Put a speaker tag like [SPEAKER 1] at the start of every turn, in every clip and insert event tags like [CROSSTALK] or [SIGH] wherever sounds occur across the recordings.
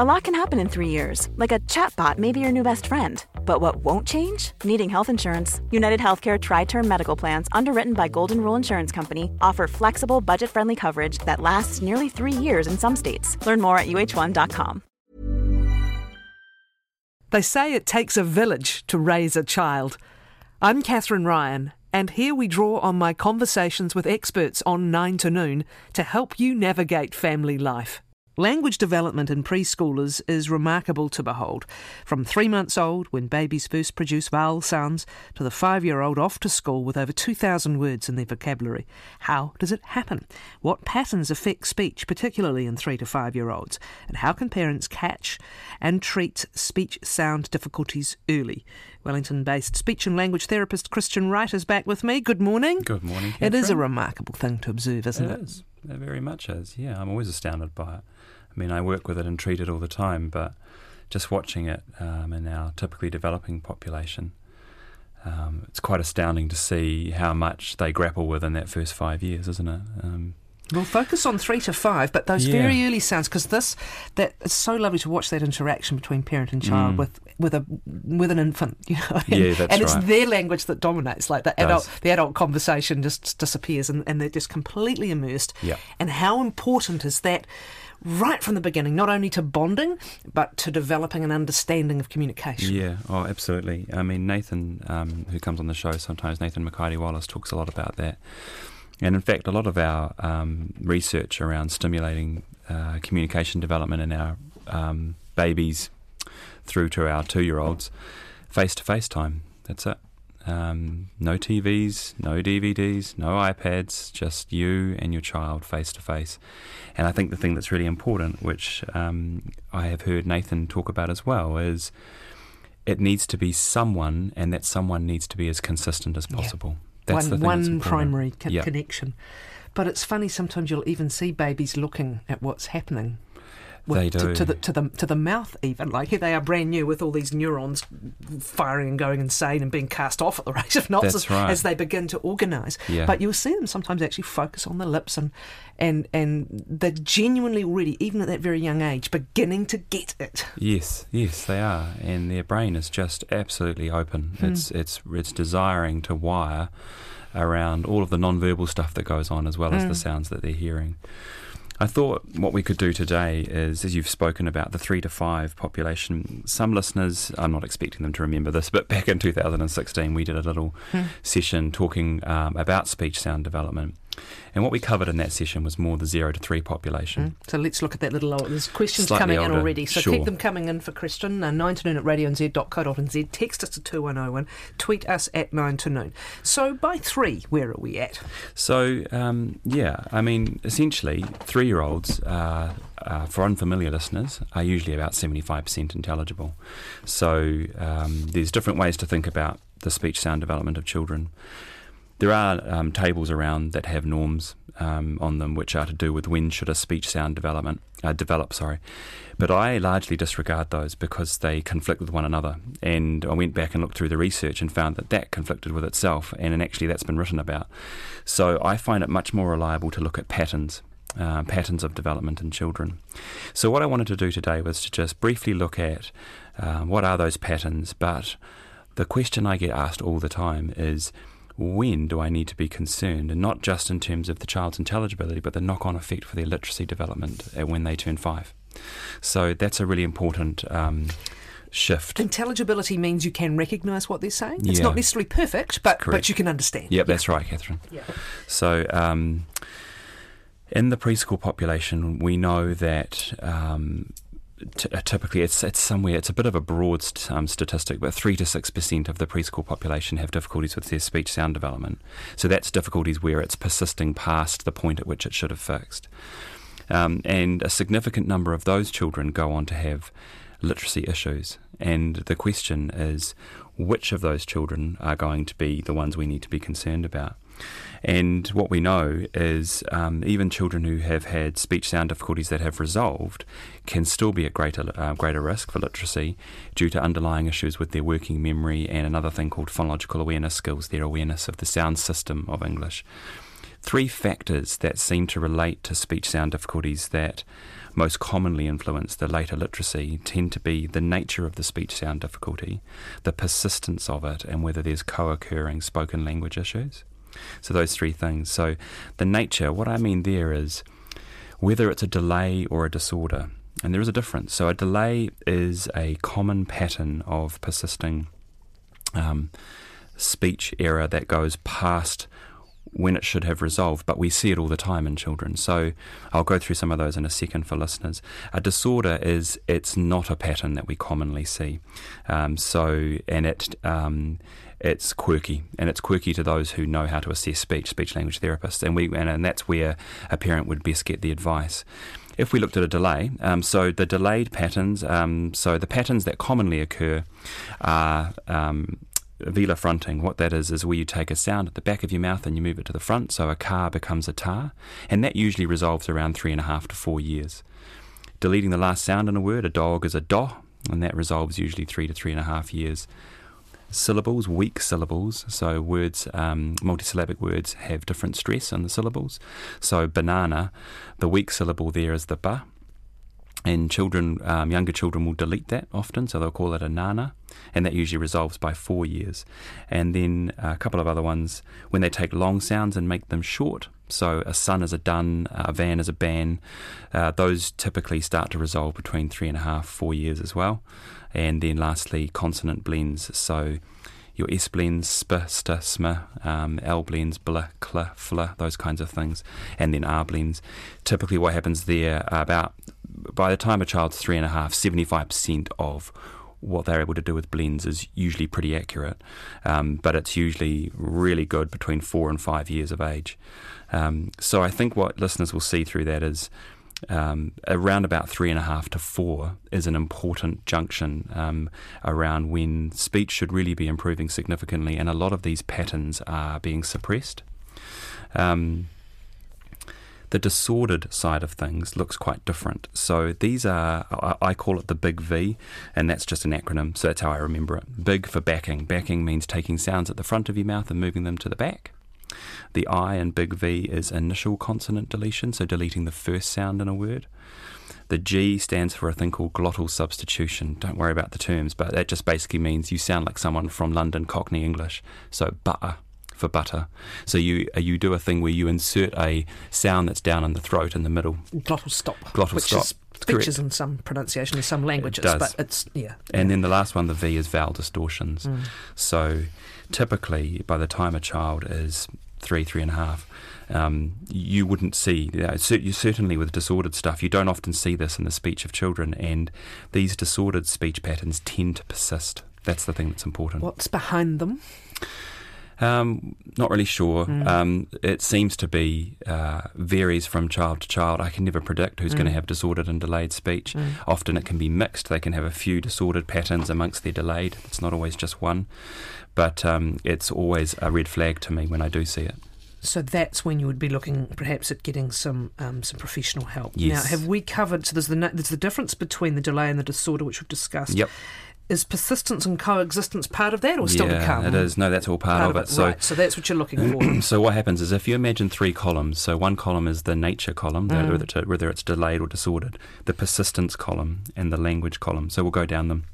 [SPEAKER 1] A lot can happen in three years, like a chatbot may be your new best friend. But what won't change? Needing health insurance. United Healthcare Tri Term Medical Plans, underwritten by Golden Rule Insurance Company, offer flexible, budget friendly coverage that lasts nearly three years in some states. Learn more at uh1.com.
[SPEAKER 2] They say it takes a village to raise a child. I'm Kathryn Ryan, and here we draw on my conversations with experts on 9 to noon to help you navigate family life. Language development in preschoolers is remarkable to behold. From three months old, when babies first produce vowel sounds, to the five year old off to school with over 2,000 words in their vocabulary. How does it happen? What patterns affect speech, particularly in three to five year olds? And how can parents catch and treat speech sound difficulties early? Wellington based speech and language therapist Christian Wright is back with me. Good morning.
[SPEAKER 3] Good morning.
[SPEAKER 2] It is a remarkable thing to observe, isn't it?
[SPEAKER 3] It is. It very much is. Yeah, I'm always astounded by it. I mean, I work with it and treat it all the time, but just watching it um, in our typically developing population, um, it's quite astounding to see how much they grapple with in that first five years, isn't it? Um,
[SPEAKER 2] We'll focus on three to five, but those
[SPEAKER 3] Yeah.
[SPEAKER 2] very early sounds, because this that it's so lovely to watch that interaction between parent and child
[SPEAKER 3] Mm.
[SPEAKER 2] with with a with an infant, [LAUGHS] you know, and,
[SPEAKER 3] Yeah, that's
[SPEAKER 2] and it's
[SPEAKER 3] right.
[SPEAKER 2] their language that dominates. Like the
[SPEAKER 3] Does.
[SPEAKER 2] adult, the adult conversation just disappears, and, and they're just completely immersed.
[SPEAKER 3] Yeah.
[SPEAKER 2] And how important is that? Right from the beginning, not only to bonding, but to developing an understanding of communication.
[SPEAKER 3] Yeah, oh, absolutely. I mean, Nathan, um, who comes on the show sometimes, Nathan Mikaere-Wallace, talks a lot about that. And in fact, a lot of our um, research around stimulating uh, communication development in our um, babies through to our two year olds, face to face time. That's it. Um, no TVs, no DVDs, no iPads, just you and your child face to face. And I think the thing that's really important, which um, I have heard Nathan talk about as well, is it needs to be someone, and that someone needs to be as consistent as
[SPEAKER 2] Yeah.
[SPEAKER 3] That's
[SPEAKER 2] one one primary co-
[SPEAKER 3] Yeah.
[SPEAKER 2] connection. But it's funny sometimes you'll even see babies looking at what's happening.
[SPEAKER 3] They
[SPEAKER 2] to,
[SPEAKER 3] do.
[SPEAKER 2] to the to the to the mouth even like here they are brand new with all these neurons firing and going insane and being cast off at the [LAUGHS] rate of knots as,
[SPEAKER 3] right.
[SPEAKER 2] as they begin to organise.
[SPEAKER 3] Yeah.
[SPEAKER 2] But you'll see them sometimes actually focus on the lips and and and they're genuinely already even at that very young age beginning to get it.
[SPEAKER 3] Yes, yes, they are, and their brain is just absolutely open.
[SPEAKER 2] Hmm.
[SPEAKER 3] It's it's it's desiring to wire around all of the non-verbal stuff that goes on, as well as the sounds that they're hearing. I thought what we could do today is, as you've spoken about the three to five population, some listeners, I'm not expecting them to remember this, but back in 2016 we did a little
[SPEAKER 2] Hmm.
[SPEAKER 3] session talking um, about speech sound development. And what we covered in that session was more the zero to three population.
[SPEAKER 2] So let's look at that little. There's questions
[SPEAKER 3] Slightly
[SPEAKER 2] coming in already, so
[SPEAKER 3] sure.
[SPEAKER 2] keep them coming in for Christian. Uh, 9 to noon at radionz.co.nz. Text us to 2101. Tweet us at 9 to noon. So by three, where are we at?
[SPEAKER 3] So, um, yeah, I mean, essentially, three year olds, uh, uh, for unfamiliar listeners, are usually about 75% intelligible. So, um, there's different ways to think about the speech sound development of children. There are um, tables around that have norms um, on them, which are to do with when should a speech sound development uh, develop. Sorry, but I largely disregard those because they conflict with one another. And I went back and looked through the research and found that that conflicted with itself, and, and actually that's been written about. So I find it much more reliable to look at patterns. Uh, patterns of development in children. So, what I wanted to do today was to just briefly look at um, what are those patterns, but the question I get asked all the time is when do I need to be concerned, and not just in terms of the child's intelligibility, but the knock on effect for their literacy development uh, when they turn five. So that's a really important um, shift.
[SPEAKER 2] Intelligibility means you can recognise what they're saying. It's
[SPEAKER 3] Yeah.
[SPEAKER 2] not necessarily perfect, but, but you can understand.
[SPEAKER 3] Yep, that's right, Kathryn.
[SPEAKER 2] Yeah.
[SPEAKER 3] So, um, in the preschool population, we know that um, t- uh, typically it's it's somewhere it's a bit of a broad st- um, statistic, but three to six percent of the preschool population have difficulties with their speech sound development. So that's difficulties where it's persisting past the point at which it should have fixed. Um, and a significant number of those children go on to have literacy issues. And the question is, which of those children are going to be the ones we need to be concerned about? And what we know is um, even children who have had speech sound difficulties that have resolved can still be at greater uh, greater risk for literacy due to underlying issues with their working memory and another thing called phonological awareness skills, their awareness of the sound system of English. three factors that seem to relate to speech sound difficulties that most commonly influence the later literacy tend to be the nature of the speech sound difficulty, the persistence of it, and whether there's co occurring spoken language issues. So, those three things. So, the nature, what I mean there is whether it's a delay or a disorder. And there is a difference. So, a delay is a common pattern of persisting um, speech error that goes past when it should have resolved, but we see it all the time in children. So I'll go through some of those in a second for listeners. A disorder is it's not a pattern that we commonly see. Um, so and it um, it's quirky, and it's quirky to those who know how to assess speech, speech language therapists, and we and, and that's where a parent would best get the advice. If we looked at a delay, um, so the delayed patterns, um, so the patterns that commonly occur are um, velar fronting. What that is is where you take a sound at the back of your mouth and you move it to the front, so a car becomes a tar, and that usually resolves around three and a half to four years. Deleting the last sound in a word, a dog is a do, and that resolves usually three to three and a half years syllables, weak syllables. So words, um, multisyllabic words have different stress on the syllables. So banana, the weak syllable there is the ba. And children, um, younger children will delete that often, so they'll call it a nana, and that usually resolves by four years. And then a couple of other ones, when they take long sounds and make them short, so a sun is a dun, a van is a ban, uh, those typically start to resolve between three and a half, four years as well. And then lastly, consonant blends. So your S blends, sp, st, sm, um, L blends, bl, cl, fl, those kinds of things, and then R blends. Typically, what happens there about by the time a child's three and a half, 75% of what they're able to do with blends is usually pretty accurate, um, but it's usually really good between four and five years of age. Um, so I think what listeners will see through that is um, around about three and a half to four is an important junction um, around when speech should really be improving significantly, and a lot of these patterns are being suppressed. Um, the disordered side of things looks quite different. So these are, I call it the big V, and that's just an acronym, so that's how I remember it. Big for backing. Backing means taking sounds at the front of your mouth and moving them to the back. The I in big V is initial consonant deletion, so deleting the first sound in a word. The G stands for a thing called glottal substitution. Don't worry about the terms, but that just basically means you sound like someone from London Cockney English. So butter for butter. So you uh, you do a thing where you insert a sound that's down in the throat in the middle.
[SPEAKER 2] Glottal stop.
[SPEAKER 3] Glottal
[SPEAKER 2] which
[SPEAKER 3] stop.
[SPEAKER 2] Is features in some pronunciation in some languages,
[SPEAKER 3] it
[SPEAKER 2] but it's yeah.
[SPEAKER 3] And then the last one, the V, is vowel distortions.
[SPEAKER 2] Mm.
[SPEAKER 3] So typically, by the time a child is three, three and a half, um, you wouldn't see. You, know, you certainly with disordered stuff, you don't often see this in the speech of children, and these disordered speech patterns tend to persist. That's the thing that's important.
[SPEAKER 2] What's behind them?
[SPEAKER 3] Um, not really sure.
[SPEAKER 2] Mm.
[SPEAKER 3] Um, it seems to be uh, varies from child to child. I can never predict who's
[SPEAKER 2] Mm.
[SPEAKER 3] going to have disordered and delayed speech.
[SPEAKER 2] Mm.
[SPEAKER 3] Often it can be mixed. They can have a few disordered patterns amongst their delayed. It's not always just one, but um, it's always a red flag to me when I do see it.
[SPEAKER 2] So that's when you would be looking perhaps at getting some um, some professional help.
[SPEAKER 3] Yes.
[SPEAKER 2] Now, have we covered? So there's the there's the difference between the delay and the disorder, which we've discussed.
[SPEAKER 3] Yep.
[SPEAKER 2] Is persistence and coexistence part of that, or still
[SPEAKER 3] yeah,
[SPEAKER 2] to come?
[SPEAKER 3] it is. No, that's all part, of it. So.
[SPEAKER 2] right. So that's what you're looking for. [CLEARS THROAT]
[SPEAKER 3] So what happens is if you imagine three columns, so one column is the nature column,
[SPEAKER 2] Mm.
[SPEAKER 3] whether, whether it's delayed or disordered, the persistence column, and the language column. So we'll go down them.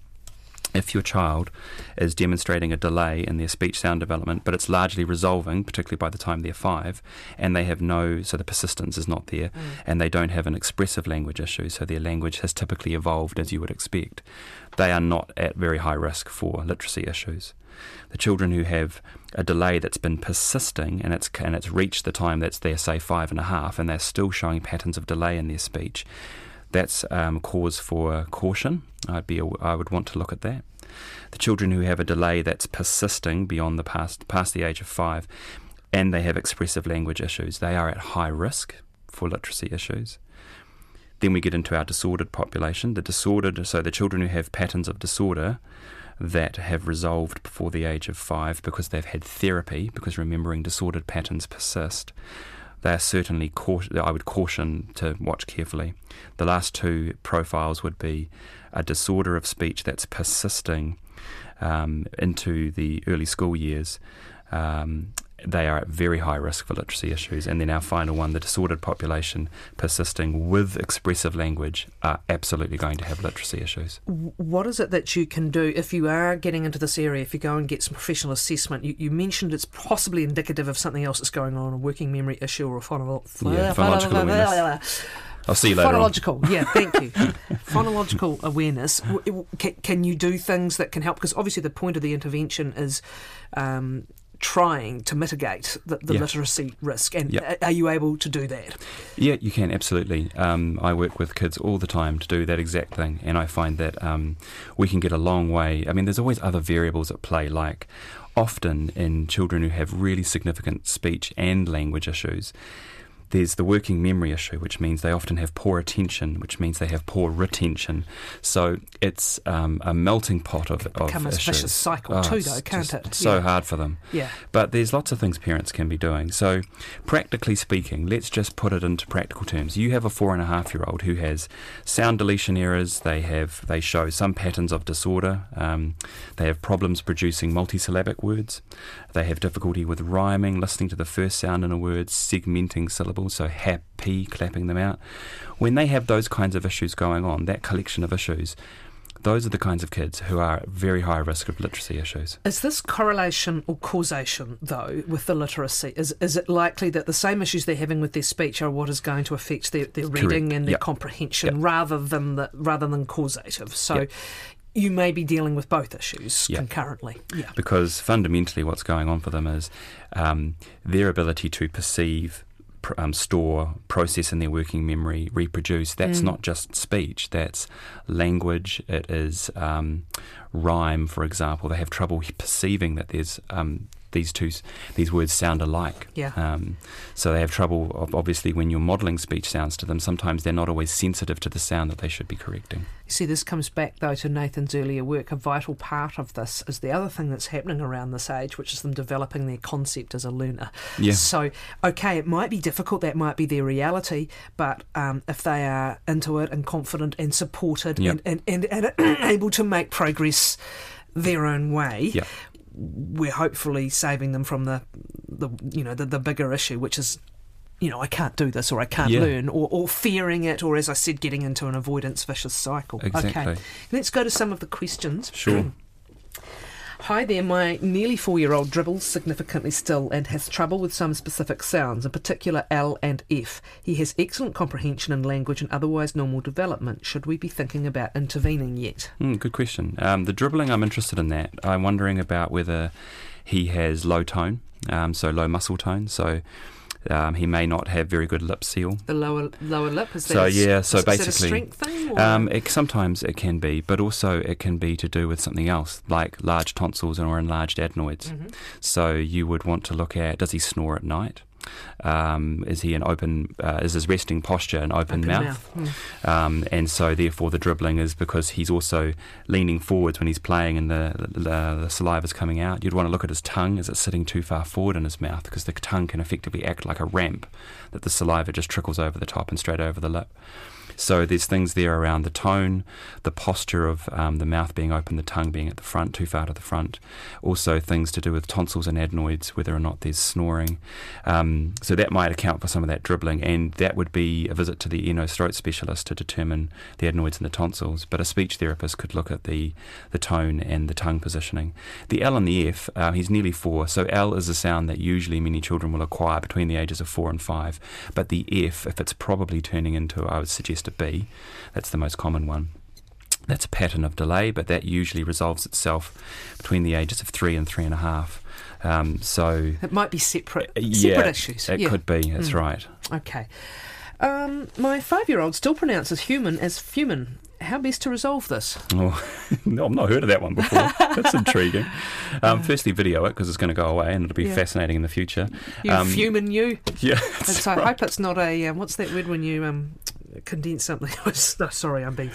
[SPEAKER 3] If your child is demonstrating a delay in their speech sound development, but it's largely resolving, particularly by the time they're five, and they have no, so the persistence is not there, and they don't have an expressive language issue, so their language has typically evolved as you would expect, they are not at very high risk for literacy issues. The children who have a delay that's been persisting and it's and it's reached the time that's there, say five and a half, and they're still showing patterns of delay in their speech, that's um, cause for caution. I'd be I would want to look at that. The children who have a delay that's persisting beyond the past past the age of five, and they have expressive language issues, they are at high risk for literacy issues. Then we get into our disordered population. The disordered, so the children who have patterns of disorder that have resolved before the age of five because they've had therapy, because remembering disordered patterns persist, they are certainly, I would caution to watch carefully. The last two profiles would be a disorder of speech that's persisting um, into the early school years. Um, they are at very high risk for literacy issues. And then our final one, the disordered population persisting with expressive language, are absolutely going to have literacy issues.
[SPEAKER 2] What is it that you can do if you are getting into this area, if you go and get some professional assessment? You, you mentioned it's possibly indicative of something else that's going on, a working memory issue or a
[SPEAKER 3] Yeah, phonological awareness. I'll see you later.
[SPEAKER 2] Phonological, on. yeah, thank you. [LAUGHS] Phonological awareness. Can, can, you do things that can help? Because obviously, the point of the intervention is um, trying to mitigate the, the yeah. literacy risk. And yeah. are you able to do that?
[SPEAKER 3] Yeah, you can, absolutely. Um, I work with kids all the time to do that exact thing, and I find that um, we can get a long way. I mean, there's always other variables at play, like often in children who have really significant speech and language issues there's the working memory issue, which means they often have poor attention, which means they have poor retention. So it's um, a melting pot of,
[SPEAKER 2] it of
[SPEAKER 3] becomes
[SPEAKER 2] issues. a vicious cycle oh, too, though, can't it?
[SPEAKER 3] So yeah. hard for them.
[SPEAKER 2] Yeah.
[SPEAKER 3] But there's lots of things parents can be doing. So practically speaking, let's just put it into practical terms. You have a four and a half year old who has sound deletion errors. They have they show some patterns of disorder. Um, they have problems producing multisyllabic words. They have difficulty with rhyming, listening to the first sound in a word, segmenting syllables, so happy, clapping them out. When they have those kinds of issues going on, that collection of issues, those are the kinds of kids who are at very high risk of literacy issues.
[SPEAKER 2] Is this correlation or causation, though, with the literacy? Is, is it likely that the same issues they're having with their speech are what is going to affect their, their reading Correct. and their yep. comprehension yep. rather than the, rather than causative? So yep you may be dealing with both issues concurrently.
[SPEAKER 3] Yeah. Because fundamentally, what's going on for them is um, their ability to perceive, pr- um, store, process in their working memory, reproduce. That's mm. not just speech. That's language. It is um, rhyme, for example. They have trouble perceiving that there's um, these two these words sound alike.
[SPEAKER 2] Yeah. Um,
[SPEAKER 3] so they have trouble. Obviously, when you're modelling speech sounds to them, sometimes they're not always sensitive to the sound that they should be correcting.
[SPEAKER 2] You see, this comes back though to Nathan's earlier work. A vital part of this is the other thing that's happening around this age, which is them developing their concept as a learner.
[SPEAKER 3] Yeah.
[SPEAKER 2] So, okay, it might be difficult. That might be their reality, but um, if they are into it and confident and supported yep. and, and, and, and [CLEARS THROAT] able to make progress their own way,
[SPEAKER 3] yep
[SPEAKER 2] we're hopefully saving them from the, the you know the, the bigger issue, which is you know, I can't do this or I can't yeah. learn or, or fearing it or, as I said, getting into an avoidance vicious cycle.
[SPEAKER 3] Exactly.
[SPEAKER 2] Okay, let's go to some of the questions.
[SPEAKER 3] Sure. [CLEARS THROAT]
[SPEAKER 2] Hi there, my nearly four year old dribbles significantly still and has trouble with some specific sounds, in particular L and F. He has excellent comprehension in language and otherwise normal development. Should we be thinking about intervening yet?
[SPEAKER 3] Mm, good question. Um, the dribbling, I'm interested in that. I'm wondering about whether he has low tone, um, so low muscle tone. So um, he may not have very good lip seal.
[SPEAKER 2] The lower lower lip is that
[SPEAKER 3] so
[SPEAKER 2] a,
[SPEAKER 3] yeah. So
[SPEAKER 2] is,
[SPEAKER 3] basically,
[SPEAKER 2] is thing,
[SPEAKER 3] um, it, sometimes it can be, but also it can be to do with something else, like large tonsils or enlarged adenoids. Mm-hmm. So you would want to look at: does he snore at night? Um, is he an open? Uh, is his resting posture an open,
[SPEAKER 2] open
[SPEAKER 3] mouth?
[SPEAKER 2] mouth. Mm.
[SPEAKER 3] Um, and so, therefore, the dribbling is because he's also leaning forwards when he's playing, and the, the, the saliva is coming out. You'd want to look at his tongue. Is it sitting too far forward in his mouth? Because the tongue can effectively act like a ramp that the saliva just trickles over the top and straight over the lip. So there's things there around the tone, the posture of um, the mouth being open, the tongue being at the front, too far to the front. Also things to do with tonsils and adenoids, whether or not there's snoring. Um, so that might account for some of that dribbling, and that would be a visit to the ear, nose, throat specialist to determine the adenoids and the tonsils. But a speech therapist could look at the the tone and the tongue positioning. The L and the F, uh, he's nearly four, so L is a sound that usually many children will acquire between the ages of four and five. But the F, if it's probably turning into, I would suggest a B. That's the most common one. That's a pattern of delay, but that usually resolves itself between the ages of three and three and a half. Um, so
[SPEAKER 2] it might be separate,
[SPEAKER 3] yeah,
[SPEAKER 2] separate issues.
[SPEAKER 3] It
[SPEAKER 2] yeah.
[SPEAKER 3] could be. That's mm. right.
[SPEAKER 2] Okay. Um, my five-year-old still pronounces human as fuman. How best to resolve this?
[SPEAKER 3] Oh, [LAUGHS] no, I've not heard of that one before. That's [LAUGHS] intriguing. Um, firstly, video it because it's going to go away and it'll be yeah. fascinating in the future.
[SPEAKER 2] You um, human, you.
[SPEAKER 3] Yeah. [LAUGHS]
[SPEAKER 2] so right. I hope it's not a um, what's that word when you um, condense something. no, sorry, I'm being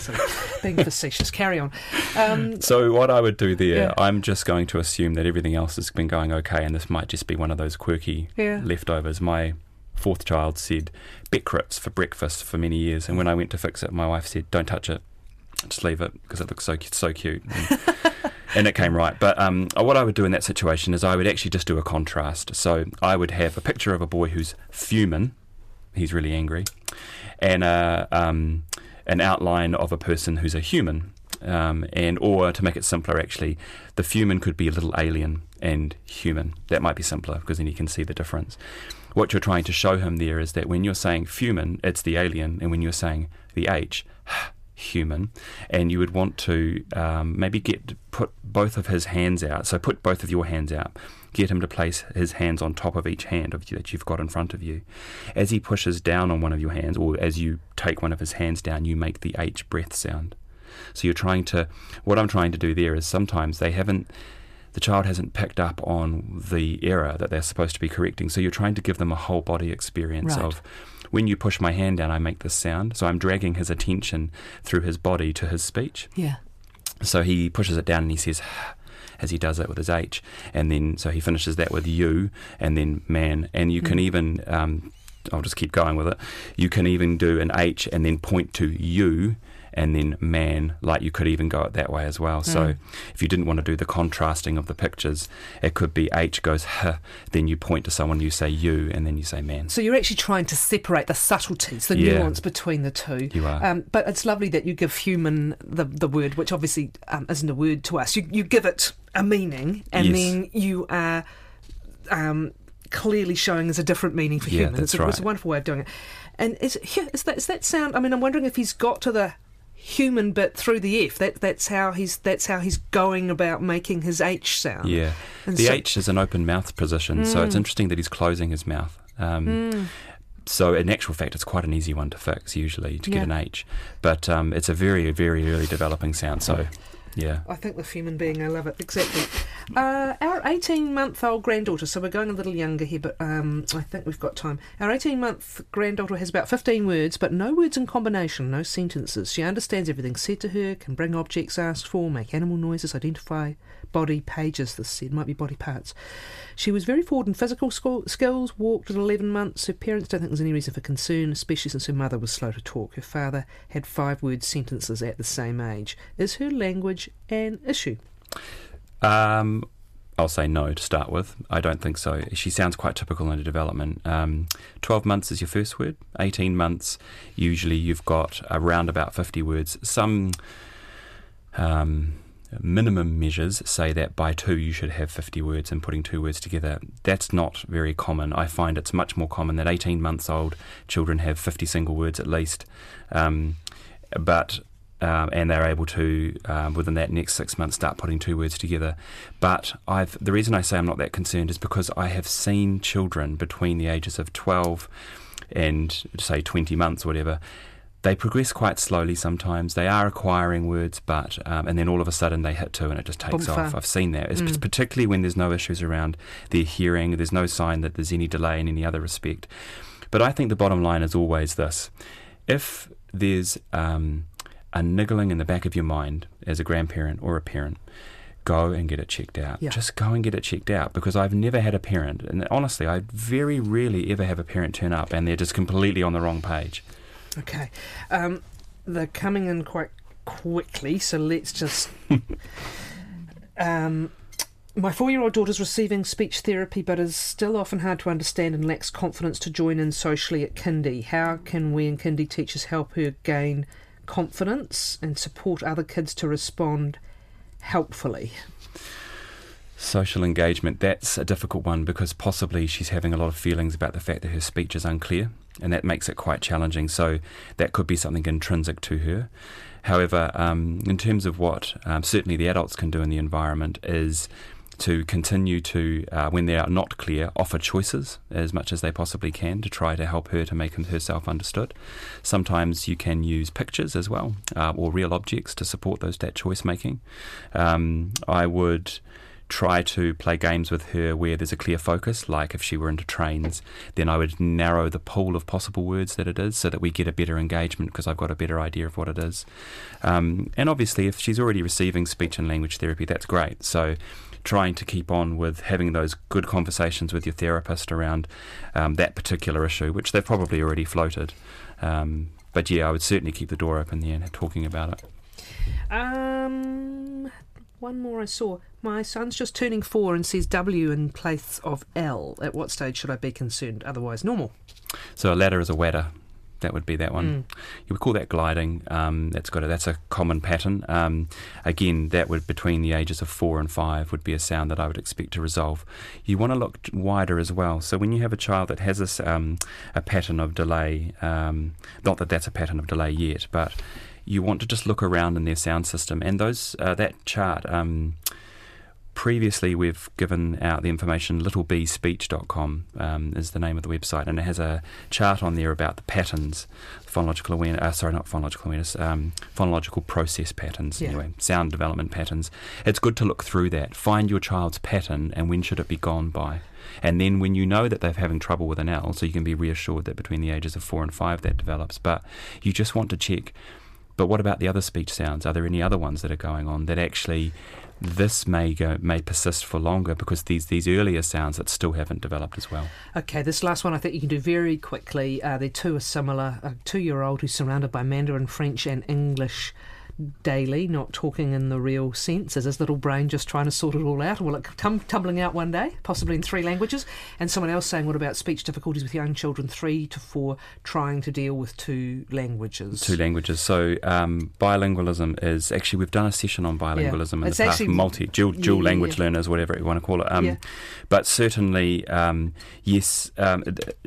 [SPEAKER 2] being facetious. Carry on. Um,
[SPEAKER 3] so what I would do there, yeah. I'm just going to assume that everything else has been going okay, and this might just be one of those quirky
[SPEAKER 2] yeah.
[SPEAKER 3] leftovers. My fourth child said Beckrits for breakfast for many years, and when I went to fix it, my wife said, "Don't touch it, just leave it because it looks so so cute." [LAUGHS] and it came right. But um, what I would do in that situation is I would actually just do a contrast. So I would have a picture of a boy who's fuming, he's really angry, and uh, um, an outline of a person who's a human. Um, and or to make it simpler, actually, the human could be a little alien and human. That might be simpler because then you can see the difference. What you're trying to show him there is that when you're saying human, it's the alien, and when you're saying the H, [SIGHS] human, and you would want to um, maybe get put both of his hands out. So put both of your hands out. Get him to place his hands on top of each hand of that you've got in front of you. As he pushes down on one of your hands, or as you take one of his hands down, you make the H breath sound. So you're trying to, what I'm trying to do there is sometimes they haven't, the child hasn't picked up on the error that they're supposed to be correcting. So you're trying to give them a whole body experience
[SPEAKER 2] Right.
[SPEAKER 3] of, when you push my hand down, I make this sound. So I'm dragging his attention through his body to his speech.
[SPEAKER 2] Yeah.
[SPEAKER 3] So he pushes it down and he says, [SIGHS] as he does it with his H, and then so he finishes that with you, and then man, and you can
[SPEAKER 2] Mm.
[SPEAKER 3] even, um, I'll just keep going with it. You can even do an H and then point to you, and then man, like you could even go it that way as well. So
[SPEAKER 2] Mm.
[SPEAKER 3] if you didn't want to do the contrasting of the pictures, it could be H goes huh, then you point to someone, you say you, and then you say man.
[SPEAKER 2] So you're actually trying to separate the subtleties, the
[SPEAKER 3] Yeah.
[SPEAKER 2] nuance between the two.
[SPEAKER 3] You are.
[SPEAKER 2] Um, but it's lovely that you give human the the word, which obviously um, isn't a word to us. You you give it a meaning, and
[SPEAKER 3] Yes.
[SPEAKER 2] then you are um, clearly showing there's a different meaning for
[SPEAKER 3] Yeah,
[SPEAKER 2] human.
[SPEAKER 3] that's
[SPEAKER 2] it's, a, it's a wonderful way of doing it. And is, is that is that sound? I mean, I'm wondering if he's got to the human but through the F. That that's how he's that's how he's going about making his H sound.
[SPEAKER 3] Yeah.
[SPEAKER 2] And
[SPEAKER 3] the
[SPEAKER 2] so-
[SPEAKER 3] H is an open mouth position, so it's
[SPEAKER 2] Mm.
[SPEAKER 3] interesting that he's closing his mouth. Um, So, in actual fact, it's quite an easy one to fix usually to
[SPEAKER 2] Yeah.
[SPEAKER 3] get an H, but um, it's a very, very early developing sound. So, yeah.
[SPEAKER 2] I think the human being, I love it exactly. Uh, our 18 month old granddaughter, so we're going a little younger here, but um, I think we've got time. Our 18 month granddaughter has about 15 words, but no words in combination, no sentences. She understands everything said to her, can bring objects asked for, make animal noises, identify body pages, this said, might be body parts. She was very forward in physical school, skills, walked at 11 months. Her parents don't think there's any reason for concern, especially since her mother was slow to talk. Her father had five word sentences at the same age. Is her language an issue?
[SPEAKER 3] Um, I'll say no to start with. I don't think so. She sounds quite typical in her development. Um, 12 months is your first word. 18 months, usually you've got around about 50 words. Some um, minimum measures say that by two you should have 50 words and putting two words together. That's not very common. I find it's much more common that 18 months old children have 50 single words at least. Um, but um, and they're able to um, within that next six months start putting two words together. But I've the reason I say I'm not that concerned is because I have seen children between the ages of 12 and say 20 months, whatever. They progress quite slowly sometimes. They are acquiring words, but um, and then all of a sudden they hit two and it just takes off. I've seen that, it's
[SPEAKER 2] Mm.
[SPEAKER 3] particularly when there's no issues around their hearing. There's no sign that there's any delay in any other respect. But I think the bottom line is always this: if there's um, a niggling in the back of your mind as a grandparent or a parent, go and get it checked out.
[SPEAKER 2] Yeah.
[SPEAKER 3] Just go and get it checked out because I've never had a parent, and honestly, I very rarely ever have a parent turn up and they're just completely on the wrong page.
[SPEAKER 2] Okay. Um, they're coming in quite quickly, so let's just. [LAUGHS] um, my four year old daughter's receiving speech therapy but is still often hard to understand and lacks confidence to join in socially at kindy. How can we and kindy teachers help her gain confidence and support other kids to respond helpfully?
[SPEAKER 3] Social engagement, that's a difficult one because possibly she's having a lot of feelings about the fact that her speech is unclear, and that makes it quite challenging. So that could be something intrinsic to her. However, um, in terms of what um, certainly the adults can do in the environment is to continue to, uh, when they are not clear, offer choices as much as they possibly can to try to help her to make herself understood. Sometimes you can use pictures as well, uh, or real objects to support those that choice making. Um, I would try to play games with her where there's a clear focus, like if she were into trains, then I would narrow the pool of possible words that it is so that we get a better engagement because I've got a better idea of what it is. Um, and obviously, if she's already receiving speech and language therapy, that's great. So trying to keep on with having those good conversations with your therapist around um, that particular issue, which they've probably already floated. Um, but yeah, I would certainly keep the door open there and talking about it.
[SPEAKER 2] Um, one more I saw. My son's just turning four and says W in place of L. At what stage should I be concerned? Otherwise, normal.
[SPEAKER 3] So a ladder is a wadder. That would be that one.
[SPEAKER 2] Mm.
[SPEAKER 3] You would call that gliding. Um, that's got a, that's a common pattern. Um, again, that would between the ages of four and five would be a sound that I would expect to resolve. You want to look wider as well. So when you have a child that has this um, a pattern of delay, um, not that that's a pattern of delay yet, but you want to just look around in their sound system and those uh, that chart. Previously we've given out the information littlebspeech.com um, is the name of the website and it has a chart on there about the patterns phonological awareness uh, sorry not phonological awareness um, phonological process patterns
[SPEAKER 2] Yeah.
[SPEAKER 3] anyway sound development patterns. It's good to look through that. Find your child's pattern and when should it be gone by. And then when you know that they're having trouble with an L so you can be reassured that between the ages of four and five that develops. But you just want to check but what about the other speech sounds? Are there any other ones that are going on that actually this may go may persist for longer because these these earlier sounds that still haven't developed as well.
[SPEAKER 2] Okay, this last one I think you can do very quickly. Uh, the two are similar. A two year old who's surrounded by Mandarin, French, and English daily, not talking in the real sense. Is his little brain just trying to sort it all out? Or will it come tumbling out one day, possibly in three languages? And someone else saying, what about speech difficulties with young children, three to four, trying to deal with two languages?
[SPEAKER 3] Two languages. So um, bilingualism is actually we've done a session on bilingualism in
[SPEAKER 2] It's
[SPEAKER 3] the past. Multi dual, dual
[SPEAKER 2] yeah,
[SPEAKER 3] language
[SPEAKER 2] yeah.
[SPEAKER 3] learners, whatever you want to call it. Um,
[SPEAKER 2] Yeah.
[SPEAKER 3] But certainly, um, yes, um,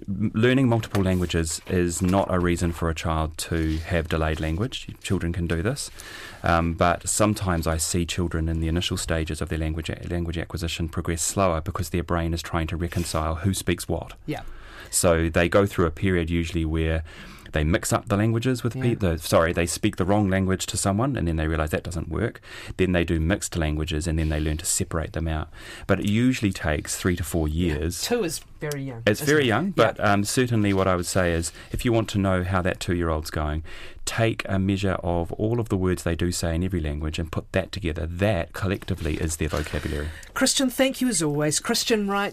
[SPEAKER 3] learning multiple languages is not a reason for a child to have delayed language. Children can do this. Um, but sometimes I see children in the initial stages of their language language acquisition progress slower because their brain is trying to reconcile who speaks what.
[SPEAKER 2] Yeah.
[SPEAKER 3] So they go through a period usually where they mix up the languages with
[SPEAKER 2] Yeah.
[SPEAKER 3] people. Sorry, they speak the wrong language to someone, and then they realise that doesn't work. Then they do mixed languages, and then they learn to separate them out. But it usually takes three to four years.
[SPEAKER 2] Two is very young.
[SPEAKER 3] It's very
[SPEAKER 2] it?
[SPEAKER 3] young,
[SPEAKER 2] Yeah.
[SPEAKER 3] but um, certainly what I would say is if you want to know how that two year old's going, take a measure of all of the words they do say in every language and put that together. That collectively is their vocabulary.
[SPEAKER 2] Christian, thank you as always. Christian Wright.